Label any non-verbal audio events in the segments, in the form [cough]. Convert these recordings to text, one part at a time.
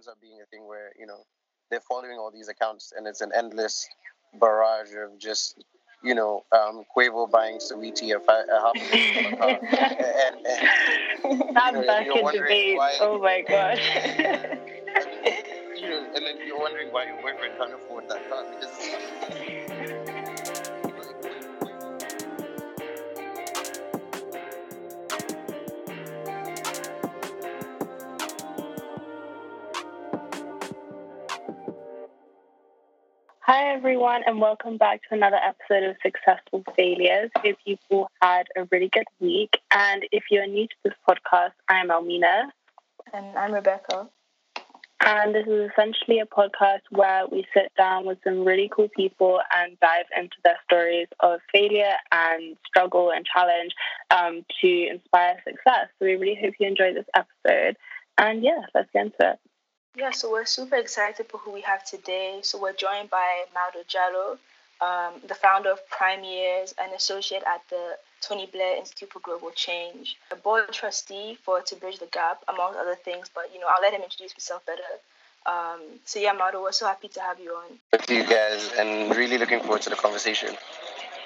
ends up being a thing where you know they're following all these accounts, and it's an endless barrage of just you know, um, Quavo buying Saweetie a, fi- a half a car. [laughs] and, and, that you know, debate. Why, oh my [laughs] gosh. you know, and then you're wondering why your boyfriend can't afford that car because. Hi, everyone, and welcome back to another episode of Successful Failures. Hope you've all had a really good week. And if you're new to this podcast, I'm Almina. And I'm Rebecca. And this is essentially a podcast where we sit down with some really cool people and dive into their stories of failure and struggle and challenge um, to inspire success. So we really hope you enjoy this episode. And yeah, let's get into it. Yeah, so we're super excited for who we have today. So we're joined by Maudo Jallow, um, the founder of Prime Years, and associate at the Tony Blair Institute for Global Change, a board trustee for To Bridge the Gap, among other things. But you know, I'll let him introduce himself better. Um, so yeah, Maudo, we're so happy to have you on. Thank you guys, and really looking forward to the conversation.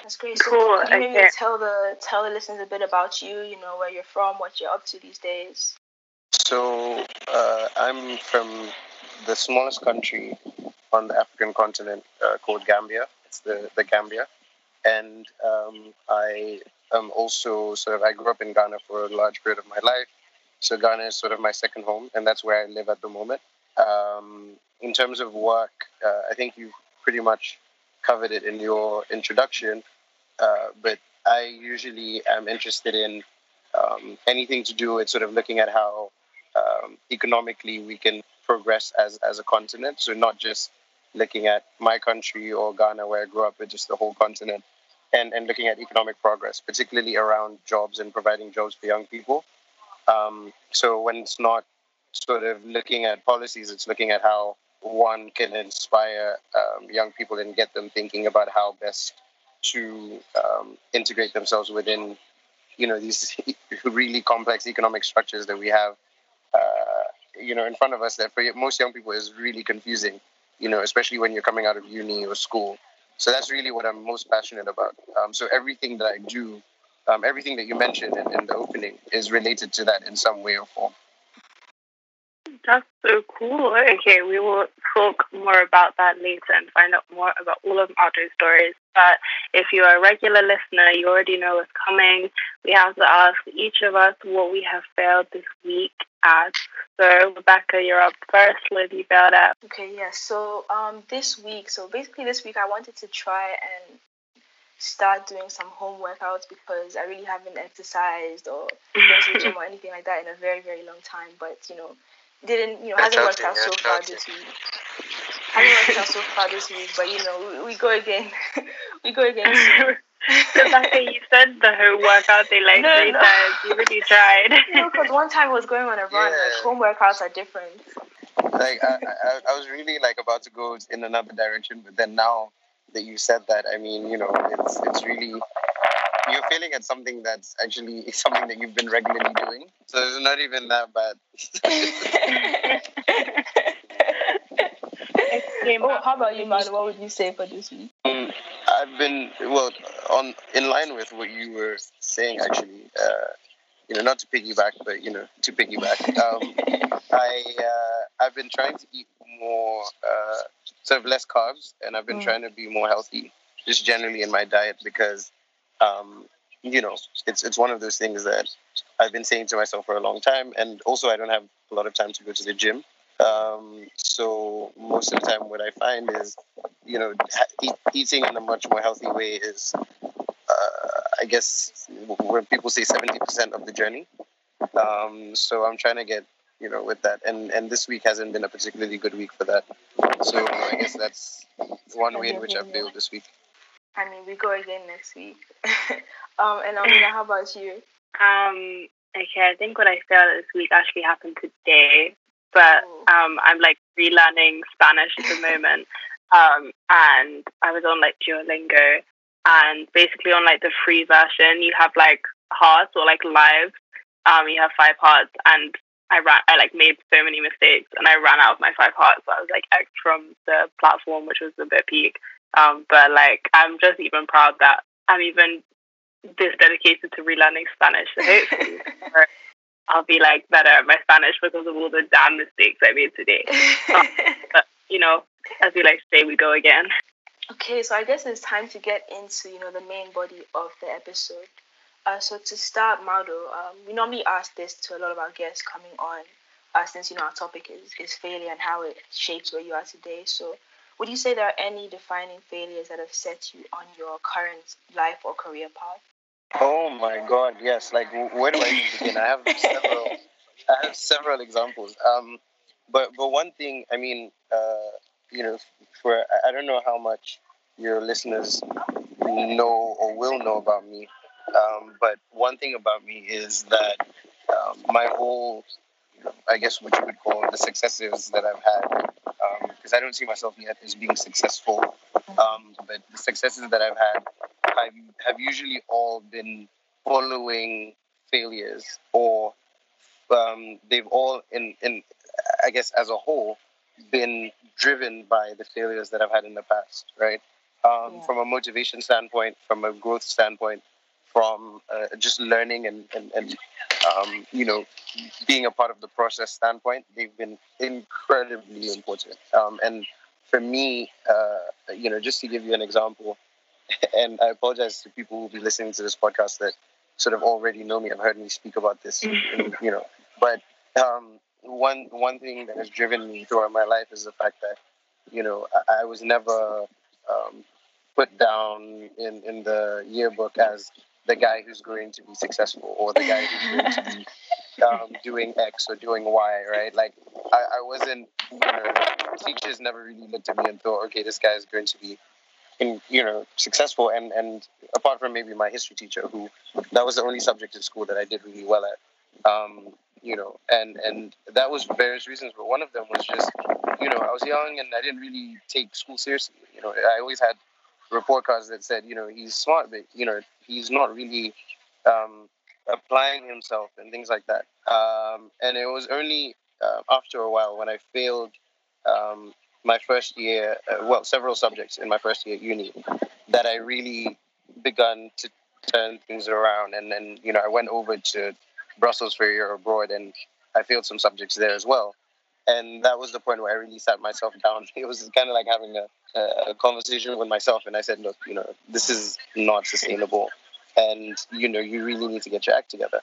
That's great. So cool. can you maybe tell the tell the listeners a bit about you? You know, where you're from, what you're up to these days. So uh, I'm from the smallest country on the African continent uh, called Gambia. It's the, the Gambia. And um, I am also sort of, I grew up in Ghana for a large period of my life. So Ghana is sort of my second home, and that's where I live at the moment. Um, in terms of work, uh, I think you pretty much covered it in your introduction. Uh, but I usually am interested in um, anything to do with sort of looking at how um, economically we can progress as, as a continent. So not just looking at my country or Ghana where I grew up, but just the whole continent and, and looking at economic progress, particularly around jobs and providing jobs for young people. Um, so when it's not sort of looking at policies, it's looking at how one can inspire um, young people and get them thinking about how best to um, integrate themselves within, you know, these [laughs] really complex economic structures that we have you know, in front of us that for most young people is really confusing, you know, especially when you're coming out of uni or school. So that's really what I'm most passionate about. Um, so everything that I do, um, everything that you mentioned in, in the opening is related to that in some way or form. That's so cool. Okay, we will talk more about that later and find out more about all of Maudo's stories. But if you're a regular listener, you already know what's coming. We have to ask each of us what we have failed this week at. So, Rebecca, you're up first. What have you failed at? Okay. Yeah, so, um, this week, so basically this week, I wanted to try and start doing some home workouts because I really haven't exercised or gone [laughs] to the gym or anything like that in a very, very long time. But, you know, didn't you know hasn't worked out so far this week. Hasn't worked out so far this week, but you know we, we go again. [laughs] we go again. Rebecca, [laughs] you said the home workout they like [laughs] no, three no. times. You really tried. no, because one time I was going on a run. Yeah. Like home workouts are different. Like I, I, I was really like about to go in another direction, but then now that you said that, I mean, you know, it's it's really you're failing at something that's actually [laughs] something that you've been regularly doing. So it's not even that bad. oh, how about you, man? What would you say for this week? Um, I've been well on in line with what you were saying. Actually, uh, you know, not to piggyback, but you know, to piggyback. Um, [laughs] I uh, I've been trying to eat more, uh, sort of less carbs, and I've been mm. trying to be more healthy, just generally in my diet because um, you know, it's it's one of those things that I've been saying to myself for a long time, and also I don't have a lot of time to go to the gym. Um, so most of the time, what I find is, you know, eat, eating in a much more healthy way is, uh, I guess, when people say seventy percent of the journey. Um, so I'm trying to get, you know, with that, and and this week hasn't been a particularly good week for that. So I guess that's one way in which I failed this week. I mean, we go again next week. [laughs] um, and Amina, how about you? Um, okay, I think what I failed this week actually happened today, but oh. um, I'm like relearning Spanish at the [laughs] moment. Um, and I was on like Duolingo, and basically on like the free version, you have like hearts or like lives. Um, you have five hearts, and I ran, I like made so many mistakes, and I ran out of my five hearts. So I was like X from the platform, which was a bit peak. Um, but like, I'm just even proud that I'm even this dedicated to relearning Spanish. So hopefully, [laughs] I'll be like better at my Spanish because of all the damn mistakes I made today. [laughs] Um, but you know, as we like to say, we go again. Okay, so I guess it's time to get into you know the main body of the episode. Uh, so to start, Maudo, um, we normally ask this to a lot of our guests coming on, uh, since you know our topic is, is failure and how it shapes where you are today. So, would you say there are any defining failures that have set you on your current life or career path? Oh my God, yes. Like, where do I even begin? I have [laughs] several. I have several examples. Um, but but one thing, I mean, uh, you know, for I don't know how much your listeners know or will know about me, um, but one thing about me is that um, my whole, I guess what you would call the successes that I've had, because I don't see myself yet as being successful, um, but the successes that I've had have, have usually all been following failures or um, they've all in, in I guess as a whole been driven by the failures that I've had in the past, right? Um, yeah. From a motivation standpoint, from a growth standpoint, from uh, just learning and, and, and um, you know, being a part of the process standpoint, they've been incredibly important. Um, and for me, uh, you know, just to give you an example, [laughs] and I apologize to people who will be listening to this podcast that sort of already know me, have heard me speak about this, [laughs] you know, but um, one one thing that has driven me throughout my life is the fact that, you know, I, I was never um, put down in, in the yearbook as the guy who's going to be successful or the guy who's going to be [laughs] um, doing X or doing Y, right? Like I, I wasn't, you know, teachers never really looked at me and thought, okay, this guy is going to be, in, you know, successful. And and apart from maybe my history teacher, who that was the only subject in school that I did really well at. Um, you know, and and that was for various reasons, but one of them was just, you know, I was young and I didn't really take school seriously. You know, I always had report cards that said, you know, he's smart, but you know, he's not really um, applying himself and things like that. Um, and it was only uh, after a while when I failed um, my first year, uh, well, several subjects in my first year at uni, that I really begun to turn things around. And then, you know, I went over to Brussels for a year abroad and I failed some subjects there as well and that was the point where I really sat myself down. [laughs] It was kind of like having a, a conversation with myself, and I said, "Look, you know, this is not sustainable, and you know, you really need to get your act together."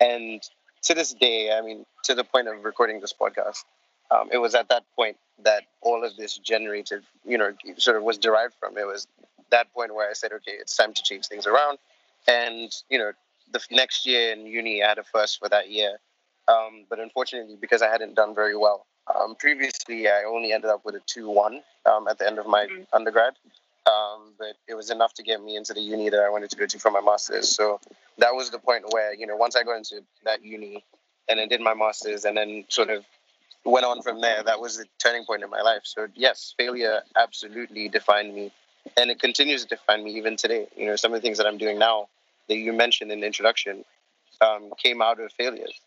And to this day, I mean, to the point of recording this podcast, um, it was at that point that all of this generated, you know, sort of was derived from. It was that point where I said, "Okay, it's time to change things around," and you know, the next year in uni, I had a first for that year um, but unfortunately, because I hadn't done very well um, previously, I only ended up with a 2 1 um, at the end of my mm-hmm. undergrad. Um, but it was enough to get me into the uni that I wanted to go to for my master's. So that was the point where, you know, once I got into that uni and then did my master's and then sort of went on from there, that was the turning point in my life. So, yes, failure absolutely defined me. And it continues to define me even today. You know, some of the things that I'm doing now that you mentioned in the introduction um, came out of failures.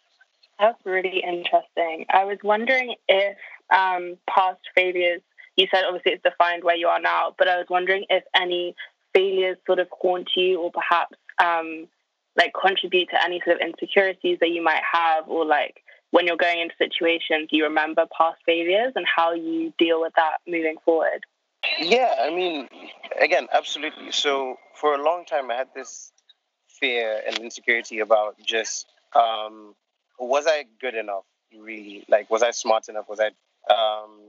That's really interesting. I was wondering if um, past failures, you said obviously it's defined where you are now, but I was wondering if any failures sort of haunt you or perhaps um, like contribute to any sort of insecurities that you might have or like when you're going into situations, do you remember past failures and how you deal with that moving forward? Yeah, I mean, again, absolutely. So for a long time, I had this fear and insecurity about just um, was I good enough? Really, like, was I smart enough? Was I um,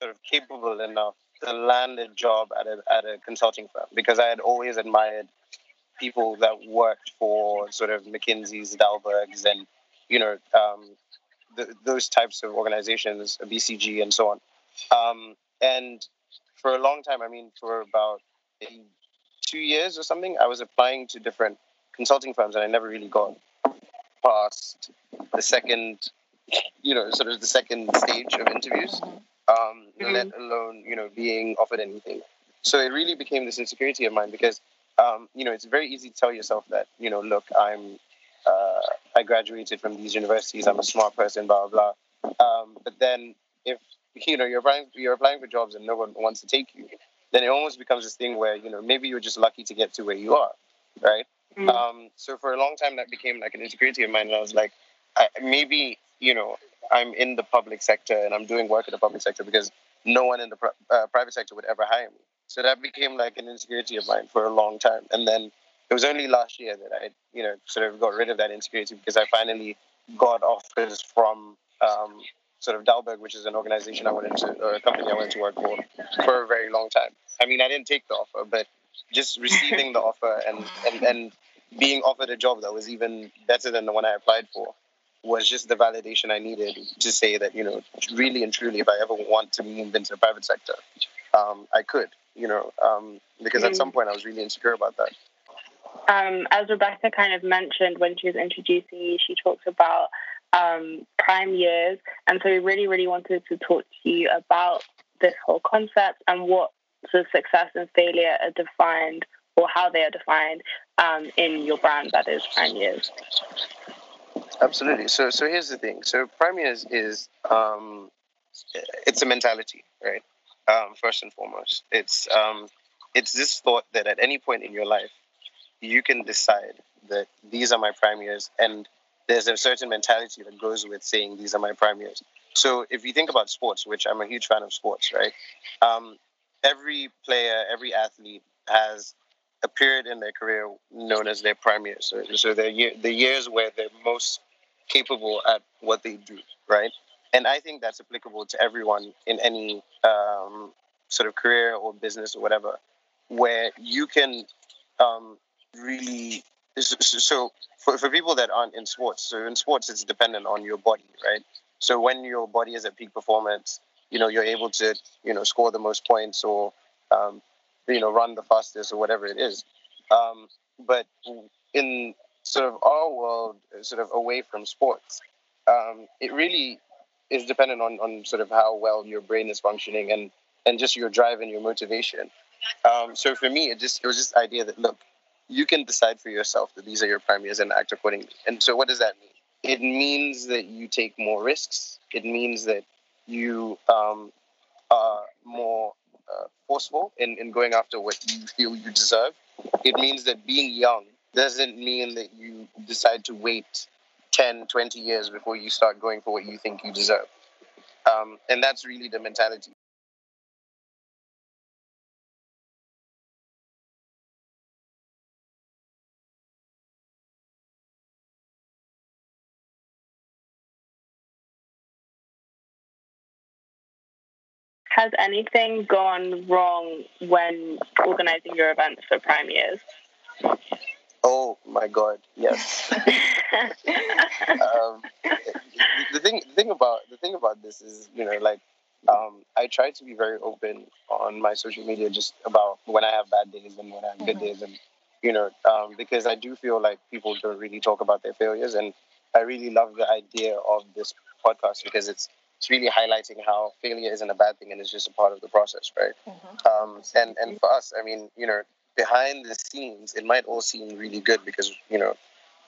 sort of capable enough to land a job at a at a consulting firm? Because I had always admired people that worked for sort of McKinsey's, Dalbergs, and you know um, the, those types of organizations, BCG, and so on. Um, and for a long time, I mean, for about two years or something, I was applying to different consulting firms, and I never really got past the second, you know, sort of the second stage of interviews, um, mm-hmm. let alone, you know, being offered anything. So it really became this insecurity of mine because, um, you know, it's very easy to tell yourself that, you know, look, I'm, uh, I graduated from these universities. I'm a smart person, blah blah blah. Um, but then if you know you're applying you're applying for jobs and no one wants to take you, then it almost becomes this thing where you know maybe you're just lucky to get to where you are, right? Mm-hmm. Um, so for a long time that became like an insecurity of mine, and I was like, I, maybe you know I'm in the public sector and I'm doing work in the public sector because no one in the uh, private sector would ever hire me. So that became like an insecurity of mine for a long time, and then it was only last year that I, you know, sort of got rid of that insecurity because I finally got offers from um, sort of Dalberg, which is an organization I wanted to, or a company I wanted to work for, for a very long time. I mean, I didn't take the offer, but just receiving the [laughs] offer and, and, and being offered a job that was even better than the one I applied for was just the validation I needed to say that, you know, really and truly, if I ever want to move into the private sector, um, I could, you know, um, because at some point I was really insecure about that. Um, as Rebecca kind of mentioned when she was introducing you, she talks about um, prime years. And so we really, really wanted to talk to you about this whole concept and what sort of success and failure are defined or how they are defined um, in your brand that is prime years. Absolutely. So, so here's the thing. So, prime years is um, it's a mentality, right? Um, first and foremost, it's um, it's this thought that at any point in your life, you can decide that these are my prime years, and there's a certain mentality that goes with saying these are my prime years. So if you think about sports, which I'm a huge fan of sports, right? Um, every player, every athlete has a period in their career known as their prime years. So, so the year, the years where they're most capable at what they do, right? And I think that's applicable to everyone in any um, sort of career or business or whatever, where you can um, really so for, for people that aren't in sports so in sports it's dependent on your body right so when your body is at peak performance you know you're able to you know score the most points or um, you know run the fastest or whatever it is um, but in sort of our world sort of away from sports um, it really is dependent on, on sort of how well your brain is functioning and and just your drive and your motivation um, so for me it just it was this idea that look you can decide for yourself that these are your prime years and act accordingly. And so, what does that mean? It means that you take more risks. It means that you um, are more uh, forceful in, in going after what you feel you deserve. It means that being young doesn't mean that you decide to wait 10, 20 years before you start going for what you think you deserve. Um, and that's really the mentality. Has anything gone wrong when organizing your events for Prime Years? Oh my God, yes. [laughs] um, the thing, the thing about the thing about this is, you know, like um, I try to be very open on my social media, just about when I have bad days and when I have mm-hmm. good days, and you know, um, because I do feel like people don't really talk about their failures, and I really love the idea of this podcast because it's it's really highlighting how failure isn't a bad thing and it's just a part of the process, right? Mm-hmm. Um, and and for us, I mean, you know, behind the scenes, it might all seem really good because you know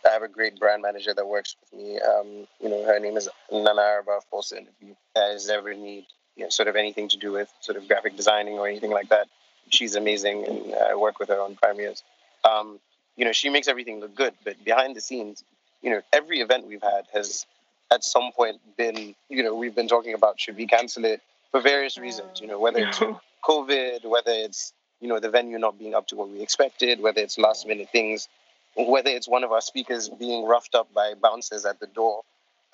I have a great brand manager that works with me. Um, you know, her name is Nana Araba Folson. If you guys ever need you know, sort of anything to do with sort of graphic designing or anything like that, she's amazing, and I work with her on Prime Years. Um, you know, she makes everything look good, but behind the scenes, you know, every event we've had has at some point been, you know, we've been talking about should we cancel it for various reasons, you know, whether it's COVID, whether it's, you know, the venue not being up to what we expected, whether it's last minute things, whether it's one of our speakers being roughed up by bouncers at the door.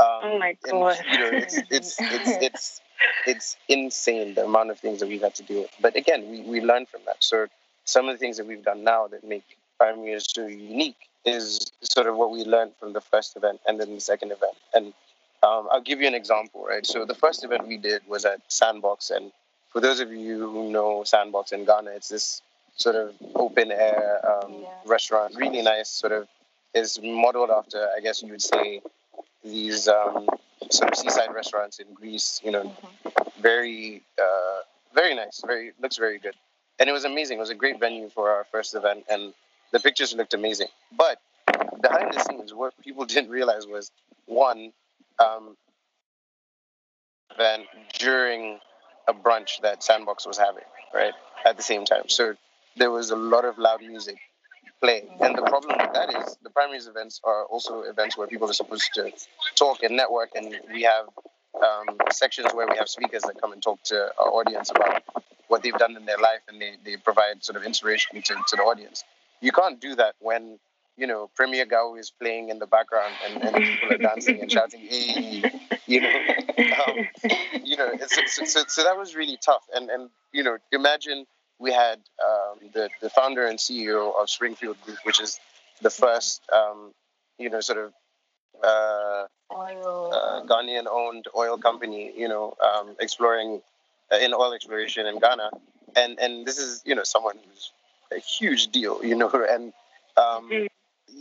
Um, oh my god! And, you know, it's it's it's [laughs] it's it's insane the amount of things that we've had to deal with. But again, we we learn from that. So some of the things that we've done now that make Prime Years so unique is sort of what we learned from the first event and then the second event. And um, I'll give you an example, right? So the first event we did was at Sandbox, and for those of you who know Sandbox in Ghana, it's this sort of open air um, yeah. restaurant, really nice. Sort of is modeled after, I guess you would say, these um, sort of seaside restaurants in Greece. You know, mm-hmm. very uh, very nice, very looks very good, and it was amazing. It was a great venue for our first event, and the pictures looked amazing. But behind the scenes, what people [laughs] didn't realize was one, um, then during a brunch that Sandbox was having, right, at the same time. So there was a lot of loud music playing. And the problem with that is the Prime Years events are also events where people are supposed to talk and network, and we have um, sections where we have speakers that come and talk to our audience about what they've done in their life and they, they provide sort of inspiration to, to the audience. You can't do that when, you know, Premier Gao is playing in the background and, and people are dancing and shouting, hey, you know. Um, you know, so, so, so, that was really tough. And, and you know, imagine we had um, the, the founder and CEO of Springfield Group, which is the first, um, you know, sort of uh. Uh, Ghanaian owned oil company, you know, um, exploring uh, in oil exploration in Ghana. And, and this is, you know, someone who's a huge deal, you know, [laughs] and um, mm-hmm.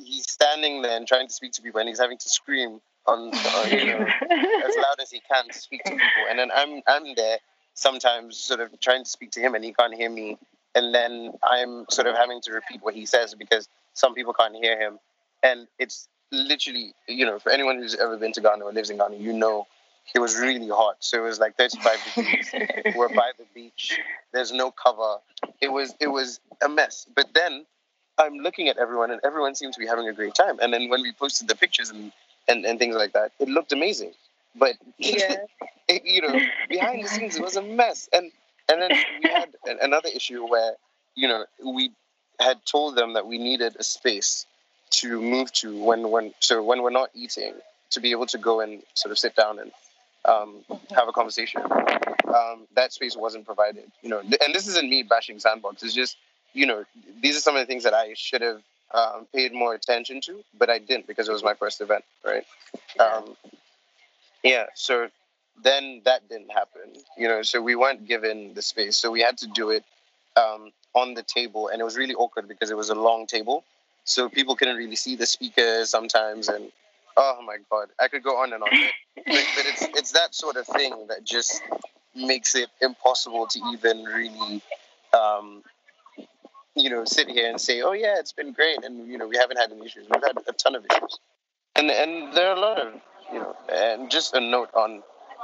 he's standing there and trying to speak to people and he's having to scream on, you know, [laughs] as loud as he can to speak to people. And then I'm, I'm there sometimes sort of trying to speak to him and he can't hear me. And then I'm sort of having to repeat what he says because some people can't hear him. And it's literally, you know, for anyone who's ever been to Ghana or lives in Ghana, you know it was really hot. So it was like 35 degrees. [laughs] We're by the beach. There's no cover. It was it was a mess. But then I'm looking at everyone and everyone seems to be having a great time. And then when we posted the pictures and and, and things like that, it looked amazing. But [laughs] yeah. it, you know, behind the scenes it was a mess. And and then we had [laughs] another issue where, you know, we had told them that we needed a space to move to when when so when we're not eating to be able to go and sort of sit down and um, have a conversation. Um, that space wasn't provided, you know. And this isn't me bashing Sandbox. It's just you know these are some of the things that I should have um, paid more attention to, but I didn't because it was my first event, right? Um, yeah. So then that didn't happen, you know. So we weren't given the space, so we had to do it um, on the table, and it was really awkward because it was a long table so people couldn't really see the speakers sometimes and oh my god. I could go on and on but, but it's [laughs] it's that sort of thing that just makes it impossible to even really um, you know sit here and say oh yeah it's been great and you know we haven't had any issues. We've had a ton of issues. And and there are a lot of you know and just a note on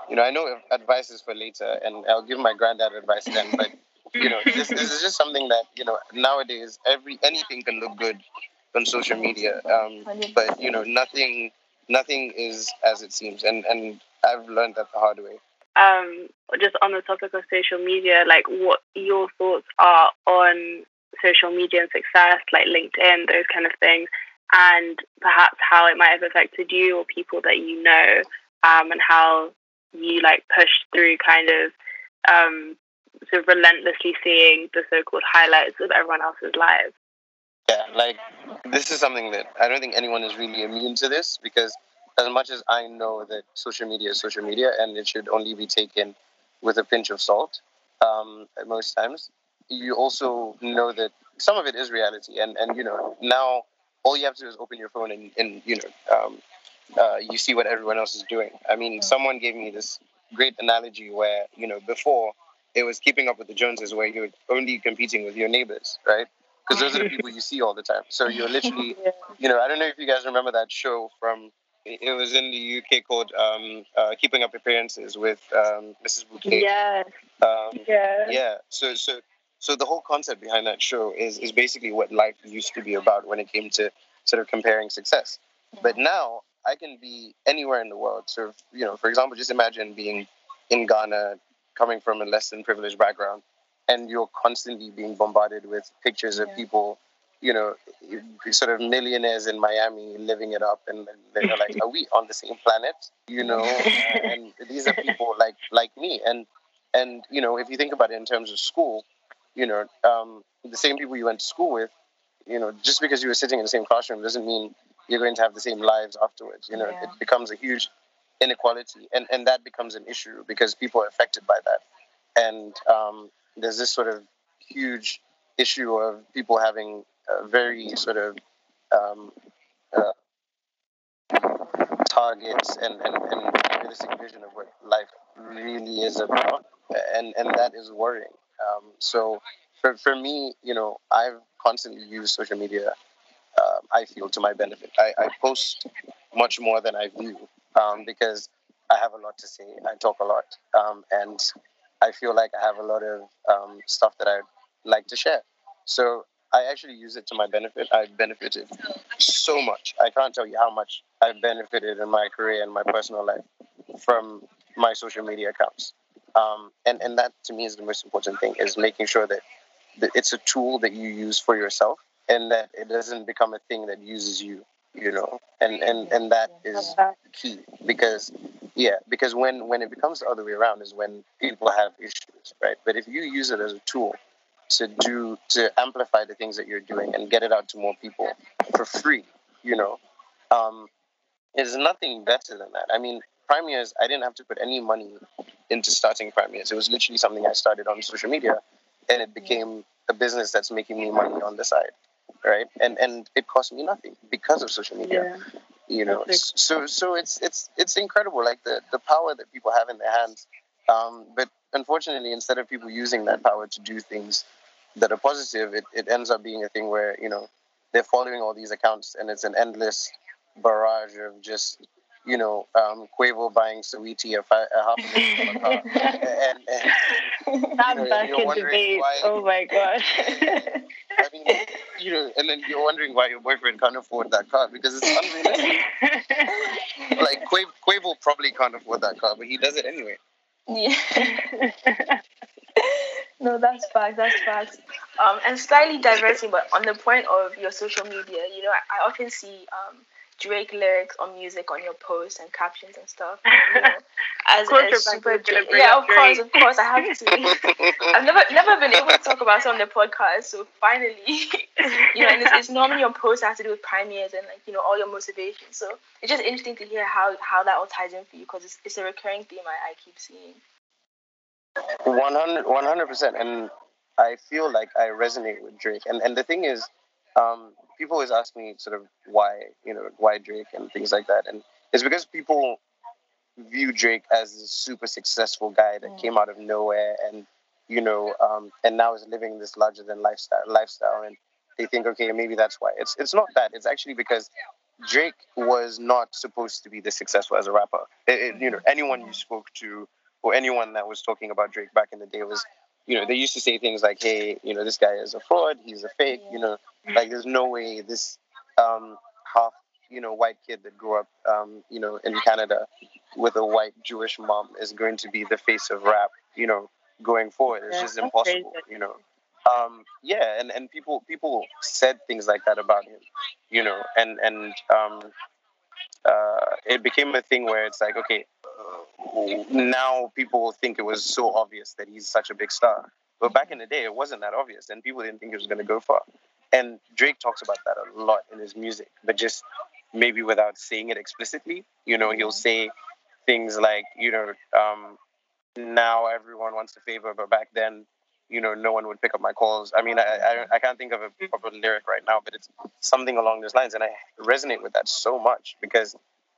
you know i know advice is for later and i'll give my granddad advice then but you know, this, this is just something that you know nowadays every anything can look good on social media, um, but you know nothing nothing is as it seems, and and I've learned that the hard way. Um, just on the topic of social media, like what your thoughts are on social media and success, like LinkedIn, those kind of things, and perhaps how it might have affected you or people that you know, um, and how you like pushed through kind of um, sort of relentlessly seeing the so-called highlights of everyone else's lives. Yeah, like this is something that I don't think anyone is really immune to this because as much as I know that social media is social media and it should only be taken with a pinch of salt um, at most times, you also know that some of it is reality. And, and you know, now all you have to do is open your phone and, and you know, um, uh, you see what everyone else is doing. I mean, someone gave me this great analogy where, you know, before it was keeping up with the Joneses, where you're only competing with your neighbors, right? Because those are the [laughs] people you see all the time. So you're literally, [laughs] yeah. you know, I don't know if you guys remember that show from. It was in the UK called um, uh, Keeping Up Appearances with um, Mrs. Bouquet. Yeah. Um, yeah. Yeah. So so so the whole concept behind that show is is basically what life used to be about when it came to sort of comparing success. But now I can be anywhere in the world. So, you know, for example, just imagine being in Ghana coming from a less than privileged background and you're constantly being bombarded with pictures of people you know sort of millionaires in miami living it up and they're like [laughs] are we on the same planet? You know? [laughs] And these are people like like me. And and you know if you think about it in terms of school you know um, the same people you went to school with you know just because you were sitting in the same classroom doesn't mean you're going to have the same lives afterwards you know? Yeah. it becomes a huge inequality, and and that becomes an issue because people are affected by that, and um, there's this sort of huge issue of people having very sort of um, uh, targets and, and, and realistic vision of what life really is about, and and that is worrying. Um, so for for me, you know, I've constantly used social media uh, I feel to my benefit. I, I post much more than I view um, because I have a lot to say. I talk a lot, um, and I feel like I have a lot of um, stuff that I'd like to share. So I actually use it to my benefit. I've benefited so much. I can't tell you how much I've benefited in my career and my personal life from my social media accounts. Um, and, and that to me is the most important thing is making sure that, that it's a tool that you use for yourself and that it doesn't become a thing that uses you, you know, and, and, and that is key because yeah, because when, when it becomes the other way around is when people have issues, right? But if you use it as a tool to do to amplify the things that you're doing and get it out to more people for free, you know, um, there's nothing better than that. I mean, Prime Years, I didn't have to put any money into starting Prime Years. It was literally something I started on social media, and it became a business that's making me money on the side, right? And and it cost me nothing because of social media. Yeah. You know, so so it's it's it's incredible, like the the power that people have in their hands. Um, but unfortunately, instead of people using that power to do things that are positive, it, it ends up being a thing where you know they're following all these accounts, and it's an endless barrage of just you know, um, Quavo buying Saweetie a, fi- a half a million dollar car. [laughs] and, and, that you know, bucket debate. Why, oh my god. I mean, you know, and then you're wondering why your boyfriend can't afford that car because it's unrealistic. [laughs] like Quavo, Quavo probably can't afford that car, but he does it anyway. Yeah. no, that's facts. That's facts. Um, and slightly diverting, but on the point of your social media, you know, I, I often see um Drake lyrics or music on your posts and captions and stuff. You [laughs] know, as a super Drake, yeah, of course, of course, I have to. [laughs] I've never never been able to talk about it on the podcast, so finally, [laughs] you know, and it's, it's normally on posts that have to do with Prime and like you know all your motivation. So it's just interesting to hear how how that all ties in for you because it's, it's a recurring theme I, I keep seeing. 100 percent, and I feel like I resonate with Drake. And and the thing is, um, people always ask me sort of why, you know, why Drake and things like that. And it's because people view Drake as a super successful guy that mm. came out of nowhere and, you know, um, and now is living this larger than lifestyle lifestyle and they think, okay, maybe that's why. It's it's not that. It's actually because Drake was not supposed to be this successful as a rapper. It, it, you know, anyone you spoke to or anyone that was talking about Drake back in the day was you know, they used to say things like, "Hey, you know, this guy is a fraud. He's a fake." You know, like there's no way this um, half, you know, white kid that grew up, um, you know, in Canada with a white Jewish mom is going to be the face of rap. You know, going forward, it's yeah, just impossible. Crazy. You know. Um, yeah, and, and people people said things like that about him, you know, and and um, uh, it became a thing where it's like, okay, now people think it was so obvious that he's such a big star. But back in the day, it wasn't that obvious, and people didn't think it was going to go far. And Drake talks about that a lot in his music, but just maybe without saying it explicitly. You know, he'll say things like, you know, um, now everyone wants a favor, but back then, you know, no one would pick up my calls. I mean, I, I, I can't think of a proper lyric right now, but it's something along those lines. And I resonate with that so much because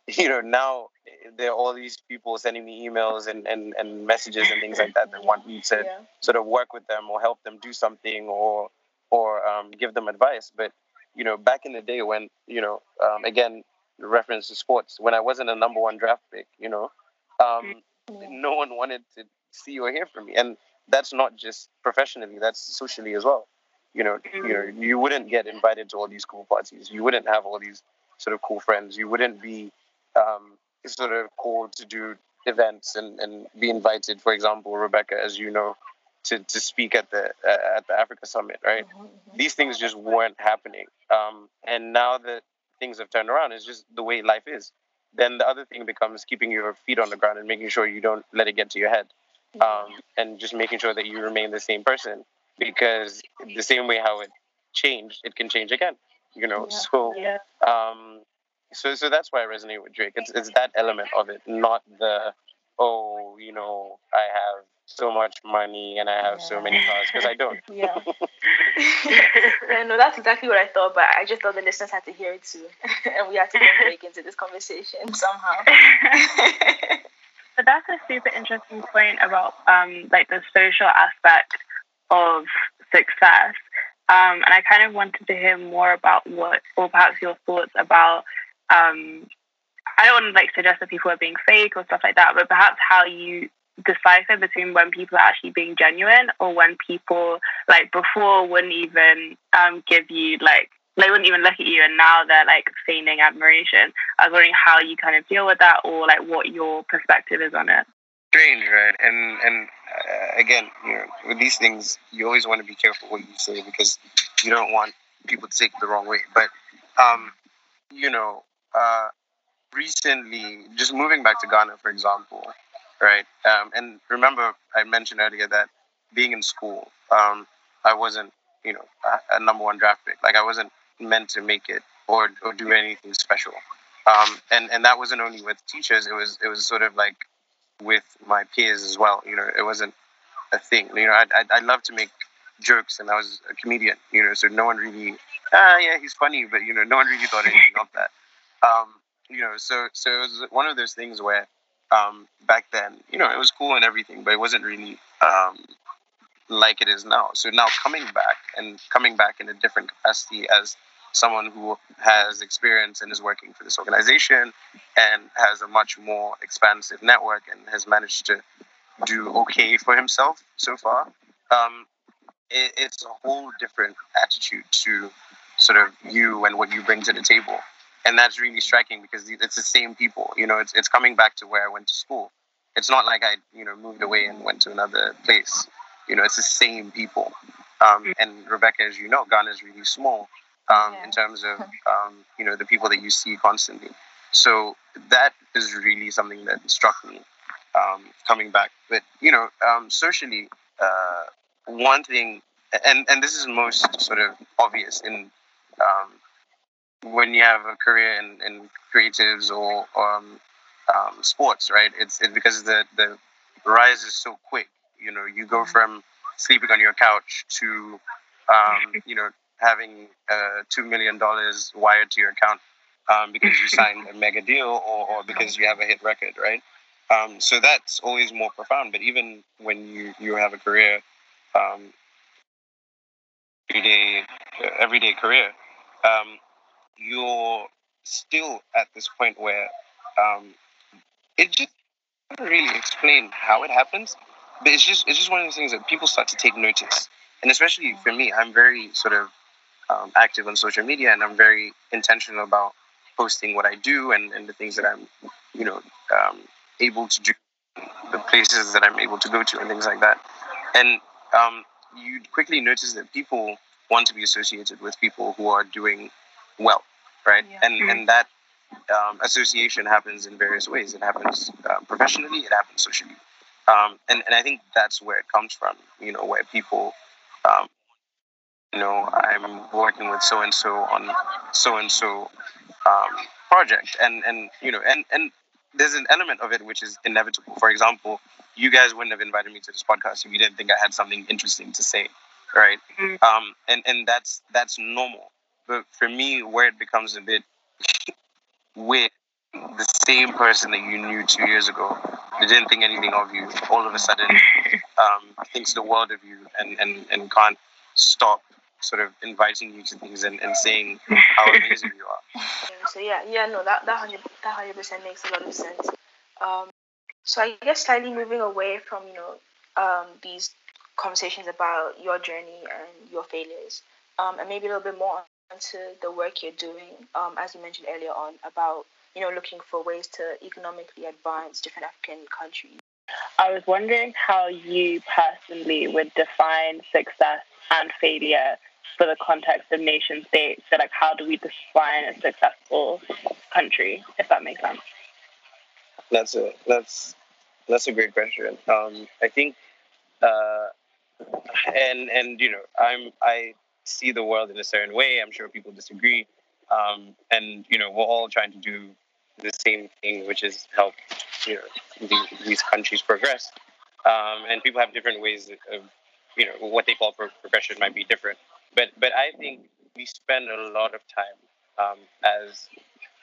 [laughs] you know, now there are all these people sending me emails and, and, and messages and things like that that want me to yeah. sort of work with them or help them do something or or um, give them advice. But you know, back in the day when you know, um, again, reference to sports, when I wasn't a number one draft pick, you know, um, no one wanted to see or hear from me, and that's not just professionally; that's socially as well. You know, you know, you wouldn't get invited to all these cool parties. You wouldn't have all these sort of cool friends. You wouldn't be um, sort of called to do events and, and be invited. For example, Rebecca, as you know, to, to speak at the uh, at the Africa Summit, right? Mm-hmm, mm-hmm. These things just weren't happening. Um, and now that things have turned around, it's just the way life is. Then the other thing becomes keeping your feet on the ground and making sure you don't let it get to your head, um, and just making sure that you remain the same person. Because the same way how it changed, it can change again. You know, yeah. so yeah. Um, so so that's why I resonate with Drake. It's it's that element of it, not the oh, you know, I have so much money and I have yeah. so many cars because I don't. [laughs] yeah. yeah. [laughs] No, that's exactly what I thought, but I just thought the listeners had to hear it too, [laughs] and we had to bring Drake into this conversation somehow. But that's a super interesting point about um, like the social aspect of success Um, and I kind of wanted to hear more about what, or perhaps your thoughts about. Um, I don't want to like suggest that people are being fake or stuff like that, but perhaps how you decipher between when people are actually being genuine or when people like before wouldn't even um, give you like they wouldn't even look at you and now they're like feigning admiration. I was wondering how you kind of deal with that or like what your perspective is on it. Strange, right? And and uh, again, you know, with these things, you always want to be careful what you say because you don't want people to take it the wrong way. But um, you know, uh, recently, just moving back to Ghana, for example, right? Um, and remember, I mentioned earlier that being in school, um, I wasn't, you know, a, a, number one draft pick. Like I wasn't meant to make it or or do anything special. Um, and and that wasn't only with teachers. It was it was sort of like with my peers as well. You know, it wasn't a thing. You know, I I, I love to make jokes, and I was a comedian. You know, so no one really, ah, yeah, he's funny, but you know, no one really thought anything of that. Um, you know, so so it was one of those things where um, back then, you know, it was cool and everything, but it wasn't really um, like it is now. So now coming back and coming back in a different capacity as someone who has experience and is working for this organization and has a much more expansive network and has managed to do okay for himself so far. Um, it, it's a whole different attitude to sort of you and what you bring to the table and that's really striking because it's the same people. You know, it's it's coming back to where I went to school. It's not like I you know moved away and went to another place. You know, it's the same people. Um, mm. and Rebecca, as you know, Ghana is really small um, yeah. in terms of [laughs] um, you know the people that you see constantly. So that is really something that struck me um, coming back. But you know, um, socially, uh, one thing, and and this is most sort of obvious in um, when you have a career in, in creatives or um, um, sports, right? It's, it's because the, the rise is so quick. You know, you go mm-hmm. from sleeping on your couch to, um, [laughs] you know, having uh, $2 million wired to your account um, because you [laughs] signed a mega deal or, or because you have a hit record, right? Um, so that's always more profound. But even when you, you have a career, um, everyday, uh, everyday career, um, you're still at this point where um, it just doesn't really explain how it happens, but it's just it's just one of those things that people start to take notice, and especially for me, I'm very sort of um, active on social media, and I'm very intentional about posting what I do and, and the things that I'm, you know, um, able to do, the places that I'm able to go to, and things like that. And um, you quickly notice that people want to be associated with people who are doing well, right? Yeah. And mm-hmm. and that um, association happens in various ways. It happens uh, professionally. It happens socially. Um, and and I think that's where it comes from. You know, where people, um, you know, I'm working with so and so on so and so project, and and you know, and and there's an element of it which is inevitable. For example, you guys wouldn't have invited me to this podcast if you didn't think I had something interesting to say, right? Mm-hmm. Um, and and that's that's normal. But for me, where it becomes a bit [laughs] weird, the same person that you knew two years ago, they didn't think anything of you, all of a sudden [laughs] um, thinks the world of you and, and, and can't stop sort of inviting you to things and, and saying how [laughs] amazing you are. So yeah, yeah, no, that that hundred that hundred percent makes a lot of sense. Um, so I guess slightly moving away from you know um, these conversations about your journey and your failures, um, and maybe a little bit more to the work you're doing, um, as you mentioned earlier on, about you know looking for ways to economically advance different African countries. I was wondering how you personally would define success and failure for the context of nation states. So, like, how do we define a successful country, if that makes sense? That's a that's that's a great question. Um, I think, uh, and and you know, I'm I see the world in a certain way. I'm sure people disagree. Um, and, you know, we're all trying to do the same thing, which is help, you know, the, these countries progress. Um, and people have different ways of, you know, what they call progression might be different. But, but I think we spend a lot of time um, as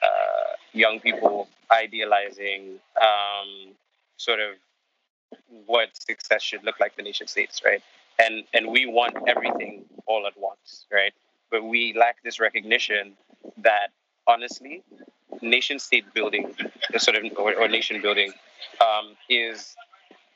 uh, young people idealizing um, sort of what success should look like for nation states, right? And and we want everything all at once, right? But we lack this recognition that honestly, nation state building, sort of, or, or nation building, um, is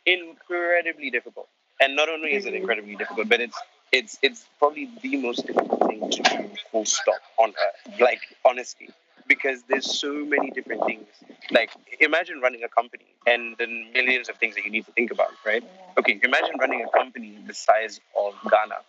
incredibly difficult. And not only is it mm-hmm. incredibly difficult, but it's it's it's probably the most difficult thing to do full stop on earth. Like honestly, because there's so many different things. Like imagine running a company and the millions of things that you need to think about, right? Okay, imagine running a company the size of Ghana,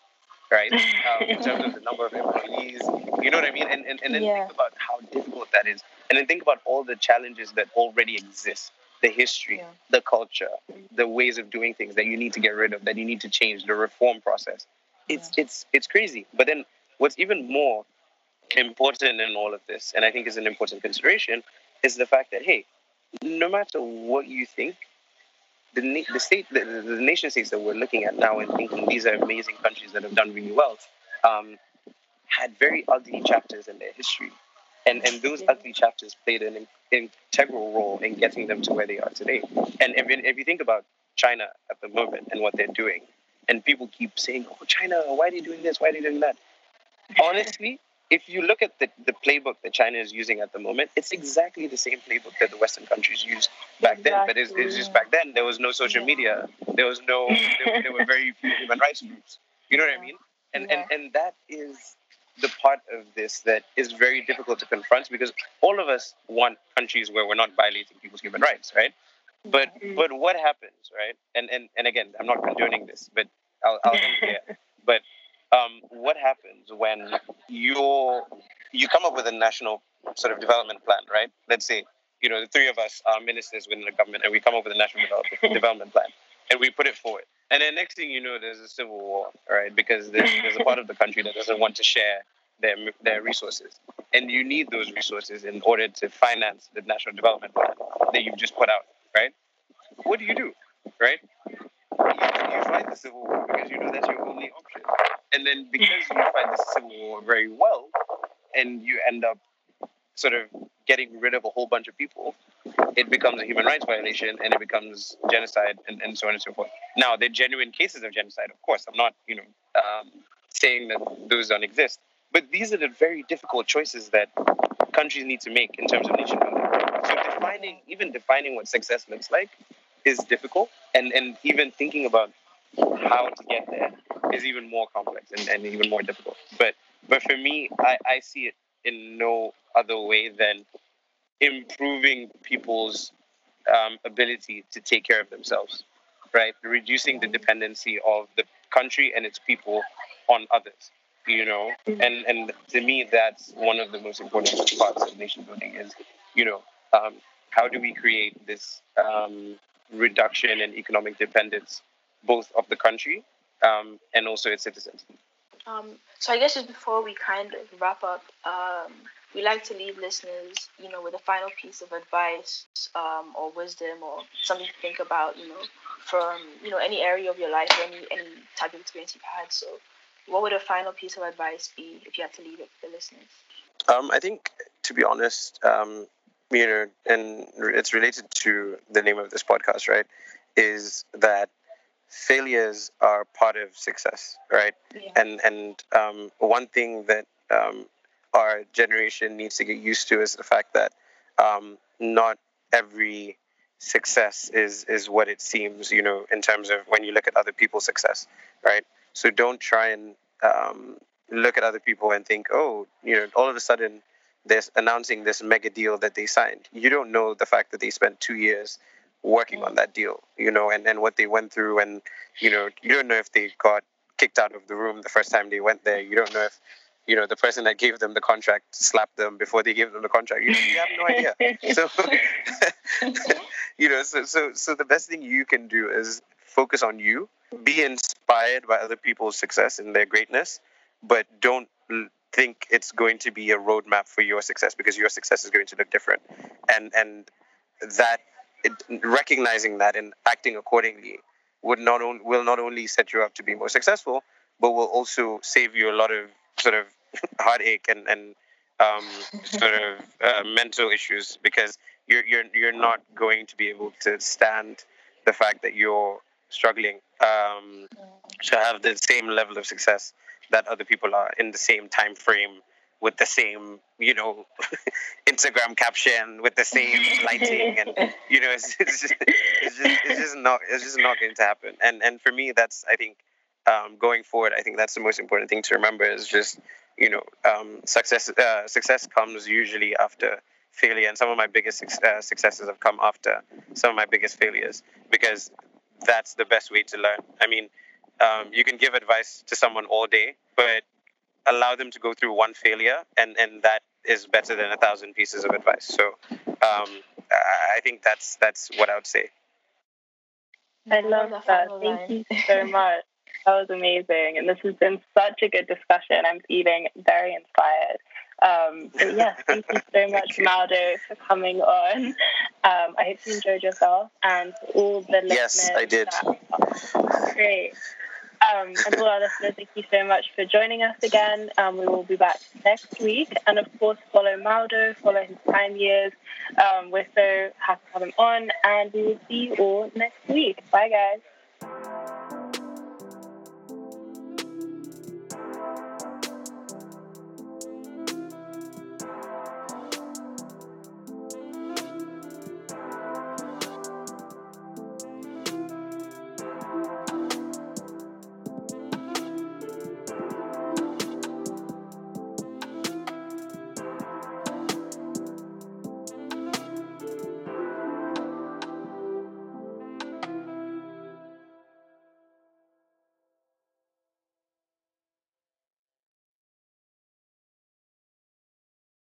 right? [laughs] Um, in terms of the number of employees, you know what I mean? And and, and then yeah. think about how difficult that is, and then think about all the challenges that already exist the history, yeah. the culture, the ways of doing things that you need to get rid of, that you need to change, the reform process. It's yeah. it's it's crazy. But then what's even more important in all of this, and I think is an important consideration, is the fact that hey, no matter what you think, the the state, the, the nation states that we're looking at now and thinking these are amazing countries that have done really well, um, had very ugly chapters in their history and and those ugly chapters played an integral role in getting them to where they are today. And if, if you think about China at the moment and what they're doing, and people keep saying, "Oh, China, why are they doing this? Why are they doing that?" Honestly, if you look at the, the playbook that China is using at the moment, it's exactly the same playbook that the Western countries used back exactly. then. But it's, it's, just back then there was no social media, there was no, there, there were very few [laughs] human rights groups. You know what I mean? And yeah. and and that is the part of this that is very difficult to confront because all of us want countries where we're not violating people's human rights, right? But mm-hmm. but what happens, right? And and and again, I'm not condoning this, but I'll, I'll end here. [laughs] But um, what happens when you you come up with a national sort of development plan, right? Let's say you know the three of us are ministers within the government, and we come up with a national [laughs] development plan, and we put it forward. And then next thing you know, there's a civil war, right? Because there's, there's a part of the country that doesn't want to share their their resources, and you need those resources in order to finance the national development plan that you've just put out, right? What do you do, right? You, you fight the civil war because you know that's your only option, and then because you fight the civil war very well, and you end up sort of getting rid of a whole bunch of people, it becomes a human rights violation and it becomes genocide and, and so on and so forth. Now, there are genuine cases of genocide, of course. I'm not, you know, um, saying that those don't exist. But these are the very difficult choices that countries need to make in terms of nation building. So defining, even defining what success looks like is difficult. And, and even thinking about how to get there is even more complex and, and even more difficult. But but for me, I, I see it in no other way than improving people's um, ability to take care of themselves, right? Reducing the dependency of the country and its people on others, you know. Mm-hmm. And and to me, that's one of the most important parts of nation building is, you know, um, how do we create this um, reduction in economic dependence, both of the country um, and also its citizens. Um, so I guess just before we kind of wrap up, um, we like to leave listeners, you know, with a final piece of advice um, or wisdom or something to think about, you know, from you know any area of your life or any any type of experience you've had. So, what would a final piece of advice be if you had to leave it for the listeners? Um, I think, to be honest, um, you know, and it's related to the name of this podcast, right? Is that failures are part of success, right? Yeah. And and um, one thing that um, our generation needs to get used to is the fact that um, not every success is is what it seems. You know, in terms of when you look at other people's success, right? So don't try and um, look at other people and think, oh, you know, all of a sudden they're announcing this mega deal that they signed. You don't know the fact that they spent two years working on that deal, you know, and, and what they went through. And, you know, you don't know if they got kicked out of the room the first time they went there. You don't know if you know the person that gave them the contract slapped them before they gave them the contract. You, you have no idea. [laughs] So [laughs] you know, so so so the best thing you can do is focus on you, be inspired by other people's success and their greatness, but don't think it's going to be a roadmap for your success because your success is going to look different, and and that it, recognizing that and acting accordingly would not on, will not only set you up to be more successful, but will also save you a lot of sort of [laughs] heartache and and um, sort of uh, mental issues because you're you're you're not going to be able to stand the fact that you're struggling um, to have the same level of success that other people are in the same time frame with the same, you know, [laughs] Instagram caption with the same [laughs] lighting, and you know, it's, it's, just, it's just it's just not it's just not going to happen. And and for me, that's I think um, going forward, I think that's the most important thing to remember is just you know um, success uh, success comes usually after failure, and some of my biggest uh, successes have come after some of my biggest failures because that's the best way to learn. I mean, um, you can give advice to someone all day, but allow them to go through one failure, and, and that is better than a thousand pieces of advice. So um, I think that's that's what I would say. I love that. Thank you so much. That was amazing. And this has been such a good discussion. I'm feeling very inspired. Um, but yeah, [laughs] thank you so much, Maudo, for coming on. Um, I hope you enjoyed yourself and all the listeners. Yes, I did. Great. Um, and all our listeners, thank you so much for joining us again. Um, we will be back next week. And of course, follow Maudo, follow his Prime Years. Um, we're so happy to have him on. And we will see you all next week. Bye, guys.